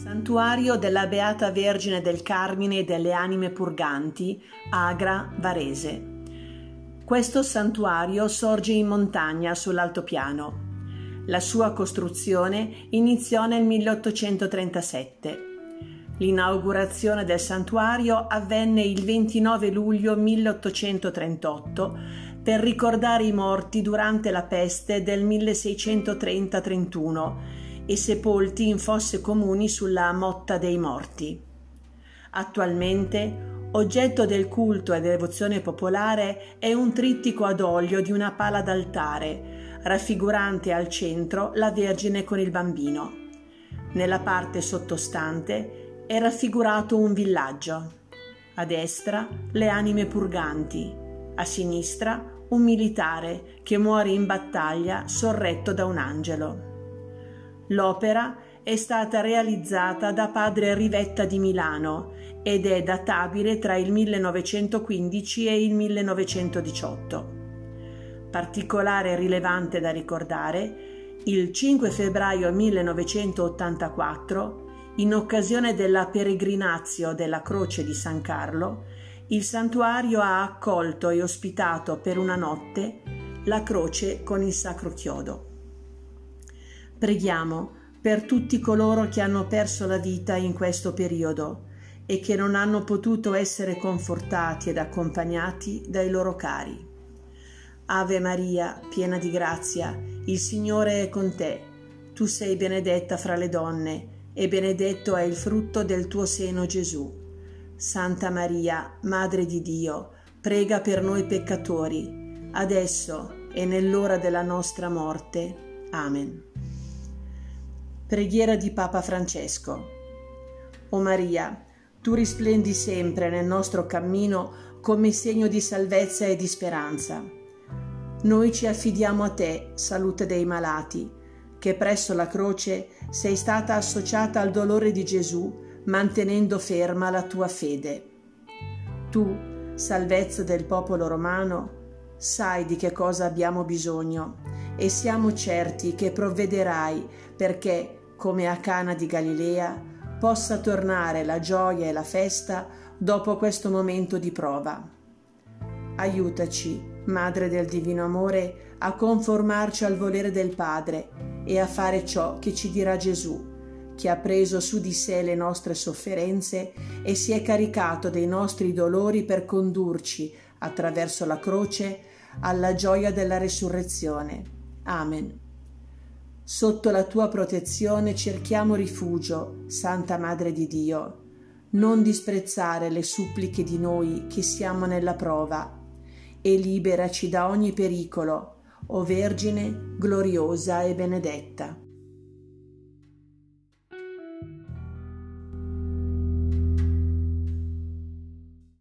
Santuario della Beata Vergine del Carmine e delle Anime Purganti, Agra, Varese. Questo santuario sorge in montagna sull'altopiano. La sua costruzione iniziò nel 1837. L'inaugurazione del santuario avvenne il 29 luglio 1838 per ricordare i morti durante la peste del 1630-31 e sepolti in fosse comuni sulla Motta dei Morti. Attualmente oggetto del culto e devozione popolare è un trittico ad olio di una pala d'altare raffigurante al centro la Vergine con il bambino. Nella parte sottostante è raffigurato un villaggio. A destra le anime purganti, a sinistra un militare che muore in battaglia sorretto da un angelo. L'opera è stata realizzata da padre Rivetta di Milano ed è databile tra il 1915 e il 1918. Particolare rilevante da ricordare, il 5 febbraio 1984, in occasione della peregrinazio della Croce di San Carlo, il santuario ha accolto e ospitato per una notte la croce con il sacro chiodo. Preghiamo per tutti coloro che hanno perso la vita in questo periodo e che non hanno potuto essere confortati ed accompagnati dai loro cari. Ave Maria, piena di grazia, il Signore è con te. Tu sei benedetta fra le donne, e benedetto è il frutto del tuo seno Gesù. Santa Maria, Madre di Dio, prega per noi peccatori, adesso e nell'ora della nostra morte. Amen. Preghiera di Papa Francesco. O Maria, tu risplendi sempre nel nostro cammino come segno di salvezza e di speranza noi ci affidiamo a te, salute dei malati, che presso la croce sei stata associata al dolore di Gesù, mantenendo ferma la tua fede. Tu, salvezza del popolo romano, sai di che cosa abbiamo bisogno e siamo certi che provvederai perché, come a Cana di Galilea, possa tornare la gioia e la festa dopo questo momento di prova. Aiutaci Madre del Divino Amore, a conformarci al volere del Padre e a fare ciò che ci dirà Gesù, che ha preso su di sé le nostre sofferenze e si è caricato dei nostri dolori per condurci, attraverso la croce, alla gioia della resurrezione. Amen. Sotto la tua protezione cerchiamo rifugio, Santa Madre di Dio. Non disprezzare le suppliche di noi che siamo nella prova e liberaci da ogni pericolo, o Vergine gloriosa e benedetta.